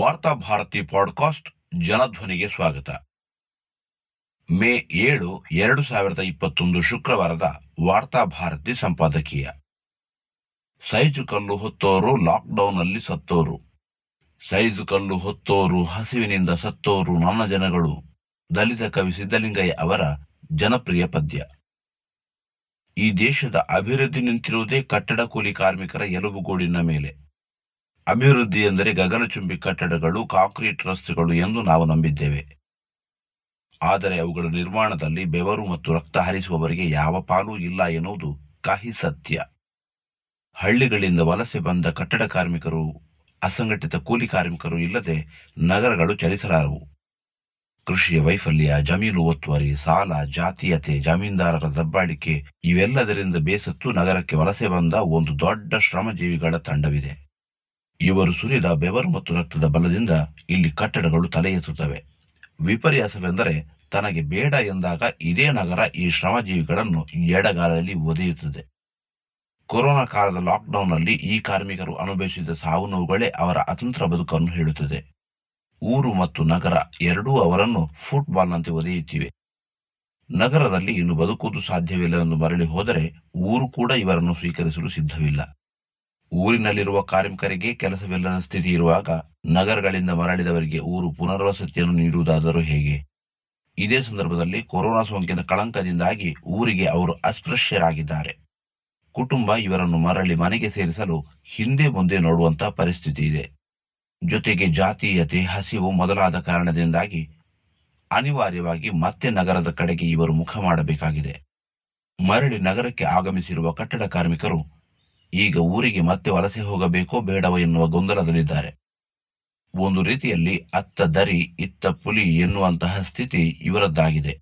ವಾರ್ತಾ ಭಾರತಿ ಪಾಡ್ಕಾಸ್ಟ್ ಜನಧ್ವನಿಗೆ ಸ್ವಾಗತ. ಮೇ ಏಳು, ಎರಡು ಸಾವಿರದ ಇಪ್ಪತ್ತೊಂದು ಶುಕ್ರವಾರದ ವಾರ್ತಾ ಭಾರತಿ ಸಂಪಾದಕೀಯ. ಸೈಜು ಕಲ್ಲು ಹೊತ್ತೋರು ಲಾಕ್ಡೌನ್ನಲ್ಲಿ ಸತ್ತೋರು. ಸೈಜು ಕಲ್ಲು ಹೊತ್ತೋರು ಹಸಿವಿನಿಂದ ಸತ್ತೋರು ನನ್ನ ಜನಗಳು. ದಲಿತ ಕವಿ ಸಿದ್ದಲಿಂಗಯ್ಯ ಅವರ ಜನಪ್ರಿಯ ಪದ್ಯ. ಈ ದೇಶದ ಅಭಿವೃದ್ಧಿ ನಿಂತಿರುವುದೇ ಕಟ್ಟಡ ಕೂಲಿ ಕಾರ್ಮಿಕರ ಎಲುಬುಗೂಡಿನ ಮೇಲೆ. ಅಭಿವೃದ್ಧಿ ಎಂದರೆ ಗಗನಚುಂಬಿ ಕಟ್ಟಡಗಳು, ಕಾಂಕ್ರೀಟ್ ರಸ್ತೆಗಳು ಎಂದು ನಾವು ನಂಬಿದ್ದೇವೆ. ಆದರೆ ಅವುಗಳ ನಿರ್ಮಾಣದಲ್ಲಿ ಬೆವರು ಮತ್ತು ರಕ್ತ ಹರಿಸುವವರಿಗೆ ಯಾವ ಪಾಲೂ ಇಲ್ಲ ಎನ್ನುವುದು ಕಹಿ ಸತ್ಯ. ಹಳ್ಳಿಗಳಿಂದ ವಲಸೆ ಬಂದ ಕಟ್ಟಡ ಕಾರ್ಮಿಕರು, ಅಸಂಘಟಿತ ಕೂಲಿ ಕಾರ್ಮಿಕರು ಇಲ್ಲದೆ ನಗರಗಳು ಚಲಿಸಲಾರವು. ಕೃಷಿಯ ವೈಫಲ್ಯ, ಜಮೀನು ಒತ್ತುವರಿ, ಸಾಲ, ಜಾತೀಯತೆ, ಜಮೀನ್ದಾರರ ದಬ್ಬಾಳಿಕೆ ಇವೆಲ್ಲದರಿಂದ ಬೇಸತ್ತು ನಗರಕ್ಕೆ ವಲಸೆ ಬಂದ ಒಂದು ದೊಡ್ಡ ಶ್ರಮಜೀವಿಗಳ ತಂಡವಿದೆ. ಇವರು ಸುರಿದ ಬೆವರು ಮತ್ತು ರಕ್ತದ ಬಲದಿಂದ ಇಲ್ಲಿ ಕಟ್ಟಡಗಳು ತಲೆ ಎತ್ತುತ್ತವೆ ವಿಪರ್ಯಾಸವೆಂದರೆ ತನಗೆ ಬೇಡ ಎಂದಾಗ ಇದೇ ನಗರ ಈ ಶ್ರಮಜೀವಿಗಳನ್ನು ಎಡಗಾಲಲ್ಲಿ ಒದೆಯುತ್ತದೆ. ಕೊರೋನಾ ಕಾಲದ ಲಾಕ್ಡೌನ್ನಲ್ಲಿ ಈ ಕಾರ್ಮಿಕರು ಅನುಭವಿಸಿದ ಸಾವು ನೋವುಗಳೇ ಅವರ ಅತಂತ್ರ ಬದುಕನ್ನು ಹೇಳುತ್ತದೆ. ಊರು ಮತ್ತು ನಗರ ಎರಡೂ ಅವರನ್ನು ಫುಟ್ಬಾಲ್ನಂತೆ ಒದೆಯುತ್ತಿವೆ. ನಗರದಲ್ಲಿ ಇನ್ನು ಬದುಕುವುದು ಸಾಧ್ಯವಿಲ್ಲ ಎಂದು ಮರಳಿ ಹೋದರೆ ಊರು ಕೂಡ ಇವರನ್ನು ಸ್ವೀಕರಿಸಲು ಸಿದ್ಧವಿಲ್ಲ. ಊರಿನಲ್ಲಿರುವ ಕಾರ್ಮಿಕರಿಗೆ ಕೆಲಸವಿಲ್ಲದ ಸ್ಥಿತಿ ಇರುವಾಗ ನಗರಗಳಿಂದ ಮರಳಿದವರಿಗೆ ಊರು ಪುನರ್ವಸತಿಯನ್ನು ನೀಡುವುದಾದರೂ ಹೇಗೆ? ಇದೇ ಸಂದರ್ಭದಲ್ಲಿ ಕೊರೋನಾ ಸೋಂಕಿನ ಕಳಂಕದಿಂದಾಗಿ ಊರಿಗೆ ಅವರು ಅಸ್ಪೃಶ್ಯರಾಗಿದ್ದಾರೆ. ಕುಟುಂಬ ಇವರನ್ನು ಮರಳಿ ಮನೆಗೆ ಸೇರಿಸಲು ಹಿಂದೆ ಮುಂದೆ ನೋಡುವಂತ ಪರಿಸ್ಥಿತಿ ಇದೆ. ಜೊತೆಗೆ ಜಾತೀಯತೆ, ಹಸಿವು ಮೊದಲಾದ ಕಾರಣದಿಂದಾಗಿ ಅನಿವಾರ್ಯವಾಗಿ ಮತ್ತೆ ನಗರದ ಕಡೆಗೆ ಇವರು ಮುಖ ಮಾಡಬೇಕಾಗಿದೆ. ಮರಳಿ ನಗರಕ್ಕೆ ಆಗಮಿಸಿರುವ ಕಟ್ಟಡ ಕಾರ್ಮಿಕರು ಈಗ ಊರಿಗೆ ಮತ್ತೆ ವಲಸೆ ಹೋಗಬೇಕೋ ಬೇಡವೋ ಎನ್ನುವ ಗೊಂದಲದಲ್ಲಿದ್ದಾರೆ. ಒಂದು ರೀತಿಯಲ್ಲಿ ಅತ್ತ ದರಿ, ಇತ್ತ ಪುಲಿ ಎನ್ನುವಂತಹ ಸ್ಥಿತಿ ಇವರದ್ದಾಗಿದೆ.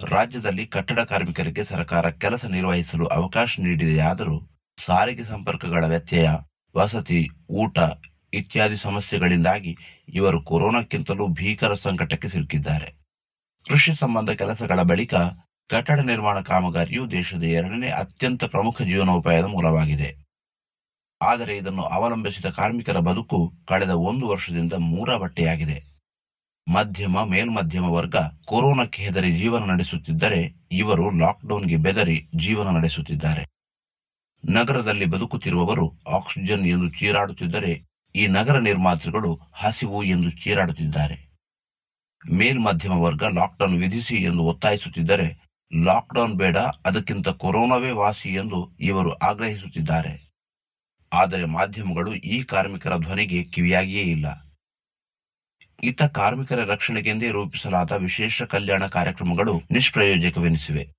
ರಾಜ್ಯದಲ್ಲಿ ಕಟ್ಟಡ ಕಾರ್ಮಿಕರಿಗೆ ಸರ್ಕಾರ ಕೆಲಸ ನಿರ್ವಹಿಸಲು ಅವಕಾಶ ನೀಡಿದೆಯಾದರೂ ಸಾರಿಗೆ ಸಂಪರ್ಕಗಳ ವ್ಯತ್ಯಯ, ವಸತಿ, ಊಟ ಇತ್ಯಾದಿ ಸಮಸ್ಯೆಗಳಿಂದಾಗಿ ಇವರು ಕೊರೋನಾಕ್ಕಿಂತಲೂ ಭೀಕರ ಸಂಕಟಕ್ಕೆ ಸಿಲುಕಿದ್ದಾರೆ. ಕೃಷಿ ಸಂಬಂಧ ಕೆಲಸಗಳ ಬಳಿಕ ಕಟ್ಟಡ ನಿರ್ಮಾಣ ಕಾಮಗಾರಿಯು ದೇಶದ ಎರಡನೇ ಅತ್ಯಂತ ಪ್ರಮುಖ ಜೀವನೋಪಾಯದ ಮೂಲವಾಗಿದೆ. ಆದರೆ ಇದನ್ನು ಅವಲಂಬಿಸಿದ ಕಾರ್ಮಿಕರ ಬದುಕು ಕಳೆದ ಒಂದು ವರ್ಷದಿಂದ ಮೂರ ಬಟ್ಟೆಯಾಗಿದೆ. ಮಧ್ಯಮ, ಮೇಲ್ಮಧ್ಯಮ ವರ್ಗ ಕೊರೋನಾಕ್ಕೆ ಹೆದರಿ ಜೀವನ ನಡೆಸುತ್ತಿದ್ದರೆ ಇವರು ಲಾಕ್ಡೌನ್ಗೆ ಬೆದರಿ ಜೀವನ ನಡೆಸುತ್ತಿದ್ದಾರೆ. ನಗರದಲ್ಲಿ ಬದುಕುತ್ತಿರುವವರು ಆಕ್ಸಿಜನ್ ಎಂದು ಚೀರಾಡುತ್ತಿದ್ದರೆ ಈ ನಗರ ನಿರ್ಮಾತೃಗಳು ಹಸಿವು ಎಂದು ಚೀರಾಡುತ್ತಿದ್ದಾರೆ. ಮೇಲ್ಮಧ್ಯಮ ವರ್ಗ ಲಾಕ್ಡೌನ್ ವಿಧಿಸಿ ಎಂದು ಒತ್ತಾಯಿಸುತ್ತಿದ್ದರೆ ಲಾಕ್ಡೌನ್ ಬೇಡ, ಅದಕ್ಕಿಂತ ಕೊರೋನಾವೇ ವಾಸಿ ಎಂದು ಇವರು ಆಗ್ರಹಿಸುತ್ತಿದ್ದಾರೆ. ಆದರೆ ಮಾಧ್ಯಮಗಳು ಈ ಕಾರ್ಮಿಕರ ಧ್ವನಿಗೆ ಕಿವಿಯಾಗಿಯೇ ಇಲ್ಲ. ಇತ ಕಾರ್ಮಿಕರ ರಕ್ಷಣೆಗೆಂದೇ ರೂಪಿಸಲಾದ ವಿಶೇಷ ಕಲ್ಯಾಣ ಕಾರ್ಯಕ್ರಮಗಳು ನಿಷ್ಪ್ರಯೋಜಕವೆನಿಸಿವೆ.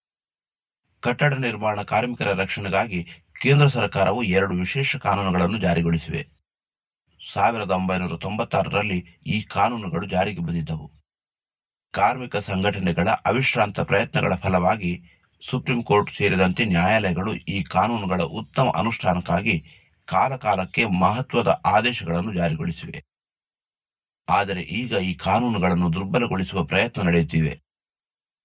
ಕಟ್ಟಡ ನಿರ್ಮಾಣ ಕಾರ್ಮಿಕರ ರಕ್ಷಣೆಗಾಗಿ ಕೇಂದ್ರ ಸರ್ಕಾರವು ಎರಡು ವಿಶೇಷ ಕಾನೂನುಗಳನ್ನು ಜಾರಿಗೊಳಿಸಿವೆ. ಸಾವಿರದ ಒಂಬೈನೂರ ತೊಂಬತ್ತಾರರಲ್ಲಿ ಈ ಕಾನೂನುಗಳು ಜಾರಿಗೆ ಬಂದಿದ್ದವು. ಕಾರ್ಮಿಕ ಸಂಘಟನೆಗಳ ಅವಿಶ್ರಾಂತ ಪ್ರಯತ್ನಗಳ ಫಲವಾಗಿ ಸುಪ್ರೀಂ ಕೋರ್ಟ್ ಸೇರಿದಂತೆ ನ್ಯಾಯಾಲಯಗಳು ಈ ಕಾನೂನುಗಳ ಉತ್ತಮ ಅನುಷ್ಠಾನಕ್ಕಾಗಿ ಕಾಲಕಾಲಕ್ಕೆ ಮಹತ್ವದ ಆದೇಶಗಳನ್ನು ಜಾರಿಗೊಳಿಸಿವೆ. ಆದರೆ ಈಗ ಈ ಕಾನೂನುಗಳನ್ನು ದುರ್ಬಲಗೊಳಿಸುವ ಪ್ರಯತ್ನ ನಡೆಯುತ್ತಿವೆ.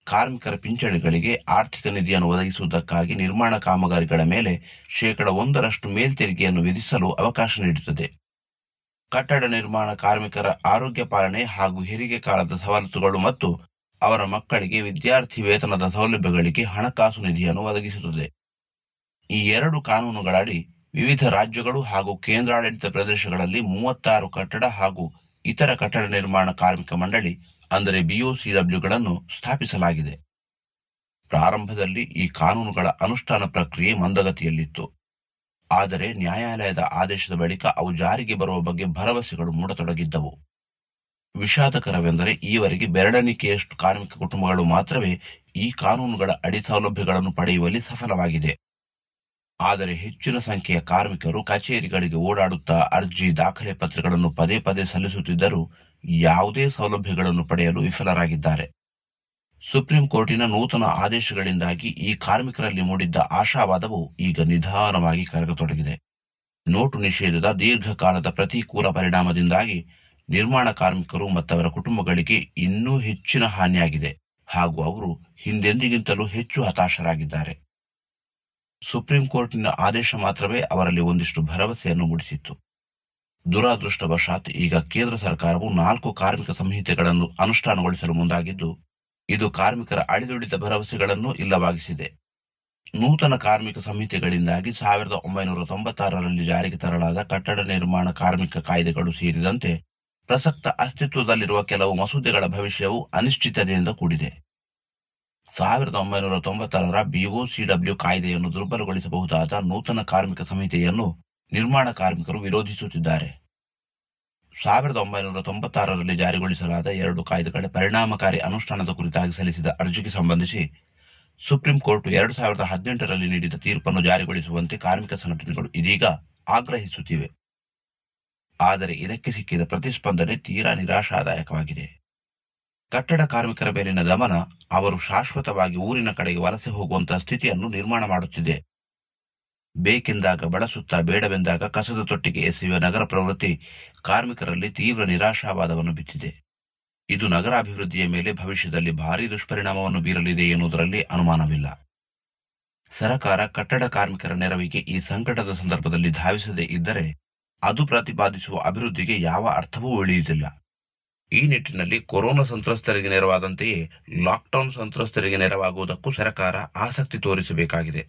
ಕಾರ್ಮಿಕರ ಪಿಂಚಣಿಗಳಿಗೆ ಆರ್ಥಿಕ ನಿಧಿಯನ್ನು ಒದಗಿಸುವುದಕ್ಕಾಗಿ ನಿರ್ಮಾಣ ಕಾಮಗಾರಿಗಳ ಮೇಲೆ ಶೇಕಡ ಒಂದರಷ್ಟು ಮೇಲ್ತೆರಿಗೆಯನ್ನು ವಿಧಿಸಲು ಅವಕಾಶ ನೀಡುತ್ತದೆ. ಕಟ್ಟಡ ನಿರ್ಮಾಣ ಕಾರ್ಮಿಕರ ಆರೋಗ್ಯ ಪಾಲನೆ ಹಾಗೂ ಹೆರಿಗೆ ಕಾಲದ ಸವಲತ್ತುಗಳು ಮತ್ತು ಅವರ ಮಕ್ಕಳಿಗೆ ವಿದ್ಯಾರ್ಥಿ ವೇತನದ ಸೌಲಭ್ಯಗಳಿಗೆ ಹಣಕಾಸು ನಿಧಿಯನ್ನು ಒದಗಿಸುತ್ತದೆ. ಈ ಎರಡು ಕಾನೂನುಗಳಡಿ ವಿವಿಧ ರಾಜ್ಯಗಳು ಹಾಗೂ ಕೇಂದ್ರಾಡಳಿತ ಪ್ರದೇಶಗಳಲ್ಲಿ ಮೂವತ್ತಾರು ಕಟ್ಟಡ ಹಾಗೂ ಇತರ ಕಟ್ಟಡ ನಿರ್ಮಾಣ ಕಾರ್ಮಿಕ ಮಂಡಳಿ, ಅಂದರೆ ಬಿಒಸಿಡಬ್ಲ್ಯೂಗಳನ್ನು ಸ್ಥಾಪಿಸಲಾಗಿದೆ. ಪ್ರಾರಂಭದಲ್ಲಿ ಈ ಕಾನೂನುಗಳ ಅನುಷ್ಠಾನ ಪ್ರಕ್ರಿಯೆ ಮಂದಗತಿಯಲ್ಲಿತ್ತು. ಆದರೆ ನ್ಯಾಯಾಲಯದ ಆದೇಶದ ಬಳಿಕ ಅವು ಜಾರಿಗೆ ಬರುವ ಬಗ್ಗೆ ಭರವಸೆಗಳು ಮೂಡತೊಡಗಿದ್ದವು. ವಿಷಾದಕರವೆಂದರೆ ಈವರೆಗೆ ಬೆರಳೆಣಿಕೆಯಷ್ಟು ಕಾರ್ಮಿಕ ಕುಟುಂಬಗಳು ಮಾತ್ರವೇ ಈ ಕಾನೂನುಗಳ ಅಡಿ ಸೌಲಭ್ಯಗಳನ್ನು ಪಡೆಯುವಲ್ಲಿ ಸಫಲವಾಗಿದೆ. ಆದರೆ ಹೆಚ್ಚಿನ ಸಂಖ್ಯೆಯ ಕಾರ್ಮಿಕರು ಕಚೇರಿಗಳಿಗೆ ಓಡಾಡುತ್ತಾ ಅರ್ಜಿ, ದಾಖಲೆ ಪತ್ರಗಳನ್ನು ಪದೇ ಪದೇ ಸಲ್ಲಿಸುತ್ತಿದ್ದರೂ ಯಾವುದೇ ಸೌಲಭ್ಯಗಳನ್ನು ಪಡೆಯಲು ವಿಫಲರಾಗಿದ್ದಾರೆ. ಸುಪ್ರೀಂ ಕೋರ್ಟಿನ ನೂತನ ಆದೇಶಗಳಿಂದಾಗಿ ಈ ಕಾರ್ಮಿಕರಲ್ಲಿ ಮೂಡಿದ್ದ ಆಶಾವಾದವು ಈಗ ನಿಧಾನವಾಗಿ ಕರಗತೊಡಗಿದೆ. ನೋಟು ನಿಷೇಧದ ದೀರ್ಘಕಾಲದ ಪ್ರತಿಕೂಲ ಪರಿಣಾಮದಿಂದಾಗಿ ನಿರ್ಮಾಣ ಕಾರ್ಮಿಕರು ಮತ್ತವರ ಕುಟುಂಬಗಳಿಗೆ ಇನ್ನೂ ಹೆಚ್ಚಿನ ಹಾನಿಯಾಗಿದೆ. ಹಾಗೂ ಅವರು ಹಿಂದೆಂದಿಗಿಂತಲೂ ಹೆಚ್ಚು ಹತಾಶರಾಗಿದ್ದಾರೆ. ಸುಪ್ರೀಂ ಕೋರ್ಟಿನ ಆದೇಶ ಮಾತ್ರವೇ ಅವರಲ್ಲಿ ಒಂದಿಷ್ಟು ಭರವಸೆಯನ್ನು ಮೂಡಿಸಿತ್ತು. ದುರಾದೃಷ್ಟವಶಾತ್ ಈಗ ಕೇಂದ್ರ ಸರ್ಕಾರವು ನಾಲ್ಕು ಕಾರ್ಮಿಕ ಸಂಹಿತೆಗಳನ್ನು ಅನುಷ್ಠಾನಗೊಳಿಸಲು ಮುಂದಾಗಿದ್ದು ಇದು ಕಾರ್ಮಿಕರ ಅಳಿದುಳಿದ ಭರವಸೆಗಳನ್ನು ಇಲ್ಲವಾಗಿಸಿದೆ. ನೂತನ ಕಾರ್ಮಿಕ ಸಂಹಿತೆಗಳಿಂದಾಗಿ ಸಾವಿರದ ಒಂಬೈನೂರ ತೊಂಬತ್ತಾರರಲ್ಲಿ ಜಾರಿಗೆ ತರಲಾದ ಕಟ್ಟಡ ನಿರ್ಮಾಣ ಕಾರ್ಮಿಕ ಕಾಯ್ದೆಗಳು ಸೇರಿದಂತೆ ಪ್ರಸಕ್ತ ಅಸ್ತಿತ್ವದಲ್ಲಿರುವ ಕೆಲವು ಮಸೂದೆಗಳ ಭವಿಷ್ಯವು ಅನಿಶ್ಚಿತತೆಯಿಂದ ಕೂಡಿದೆ. ಸಾವಿರದ ಒಂಬೈನೂರ ತೊಂಬತ್ತಾರರ ಬಿಒಸಿಡಬ್ಲ್ಯೂ ಕಾಯ್ದೆಯನ್ನು ದುರ್ಬಲಗೊಳಿಸಬಹುದಾದ ನೂತನ ಕಾರ್ಮಿಕ ಸಂಹಿತೆಯನ್ನು ನಿರ್ಮಾಣ ಕಾರ್ಮಿಕರು ವಿರೋಧಿಸುತ್ತಿದ್ದಾರೆ. ಸಾವಿರದ ಒಂಬೈನೂರ ತೊಂಬತ್ತಾರರಲ್ಲಿ ಜಾರಿಗೊಳಿಸಲಾದ ಎರಡು ಕಾಯ್ದೆಗಳ ಪರಿಣಾಮಕಾರಿ ಅನುಷ್ಠಾನದ ಕುರಿತಾಗಿ ಸಲ್ಲಿಸಿದ ಅರ್ಜಿಗೆ ಸಂಬಂಧಿಸಿ ಸುಪ್ರೀಂ ಕೋರ್ಟ್ ಎರಡು ಸಾವಿರದ ಹದಿನೆಂಟರಲ್ಲಿ ನೀಡಿದ ತೀರ್ಪನ್ನು ಜಾರಿಗೊಳಿಸುವಂತೆ ಕಾರ್ಮಿಕ ಸಂಘಟನೆಗಳು ಇದೀಗ ಆಗ್ರಹಿಸುತ್ತಿವೆ. ಆದರೆ ಇದಕ್ಕೆ ಸಿಕ್ಕಿದ ಪ್ರತಿಸ್ಪಂದನೆ ತೀರಾ ನಿರಾಶಾದಾಯಕವಾಗಿದೆ. ಕಟ್ಟಡ ಕಾರ್ಮಿಕರ ಮೇಲಿನ ದಮನ, ಅವರು ಶಾಶ್ವತವಾಗಿ ಊರಿನ ಕಡೆಗೆ ವಲಸೆ ಹೋಗುವಂತಹ ಸ್ಥಿತಿಯನ್ನು ನಿರ್ಮಾಣ ಮಾಡುತ್ತಿದೆ. ಬೇಕೆಂದಾಗ ಬಳಸುತ್ತಾ ಬೇಡವೆಂದಾಗ ಕಸದ ತೊಟ್ಟಿಗೆ ಎಸೆಯುವ ನಗರ ಪ್ರವೃತ್ತಿ ಕಾರ್ಮಿಕರಲ್ಲಿ ತೀವ್ರ ನಿರಾಶಾವಾದವನ್ನು ಬಿತ್ತಿದೆ. ಇದು ನಗರಾಭಿವೃದ್ಧಿಯ ಮೇಲೆ ಭವಿಷ್ಯದಲ್ಲಿ ಭಾರೀ ದುಷ್ಪರಿಣಾಮವನ್ನು ಬೀರಲಿದೆ ಎನ್ನುವುದರಲ್ಲಿ ಅನುಮಾನವಿಲ್ಲ. ಸರಕಾರ ಕಟ್ಟಡ ಕಾರ್ಮಿಕರ ನೆರವಿಗೆ ಈ ಸಂಕಟದ ಸಂದರ್ಭದಲ್ಲಿ ಧಾವಿಸದೇ ಇದ್ದರೆ ಅದು ಪ್ರತಿಪಾದಿಸುವ ಅಭಿವೃದ್ಧಿಗೆ ಯಾವ ಅರ್ಥವೂ ಉಳಿಯುವುದಿಲ್ಲ. ಈ ನಿಟ್ಟಿನಲ್ಲಿ ಕೊರೋನಾ ಸಂತ್ರಸ್ತರಿಗೆ ನೆರವಾದಂತೆಯೇ ಲಾಕ್ಡೌನ್ ಸಂತ್ರಸ್ತರಿಗೆ ನೆರವಾಗುವುದಕ್ಕೂ ಸರ್ಕಾರ ಆಸಕ್ತಿ ತೋರಿಸಬೇಕಾಗಿದೆ.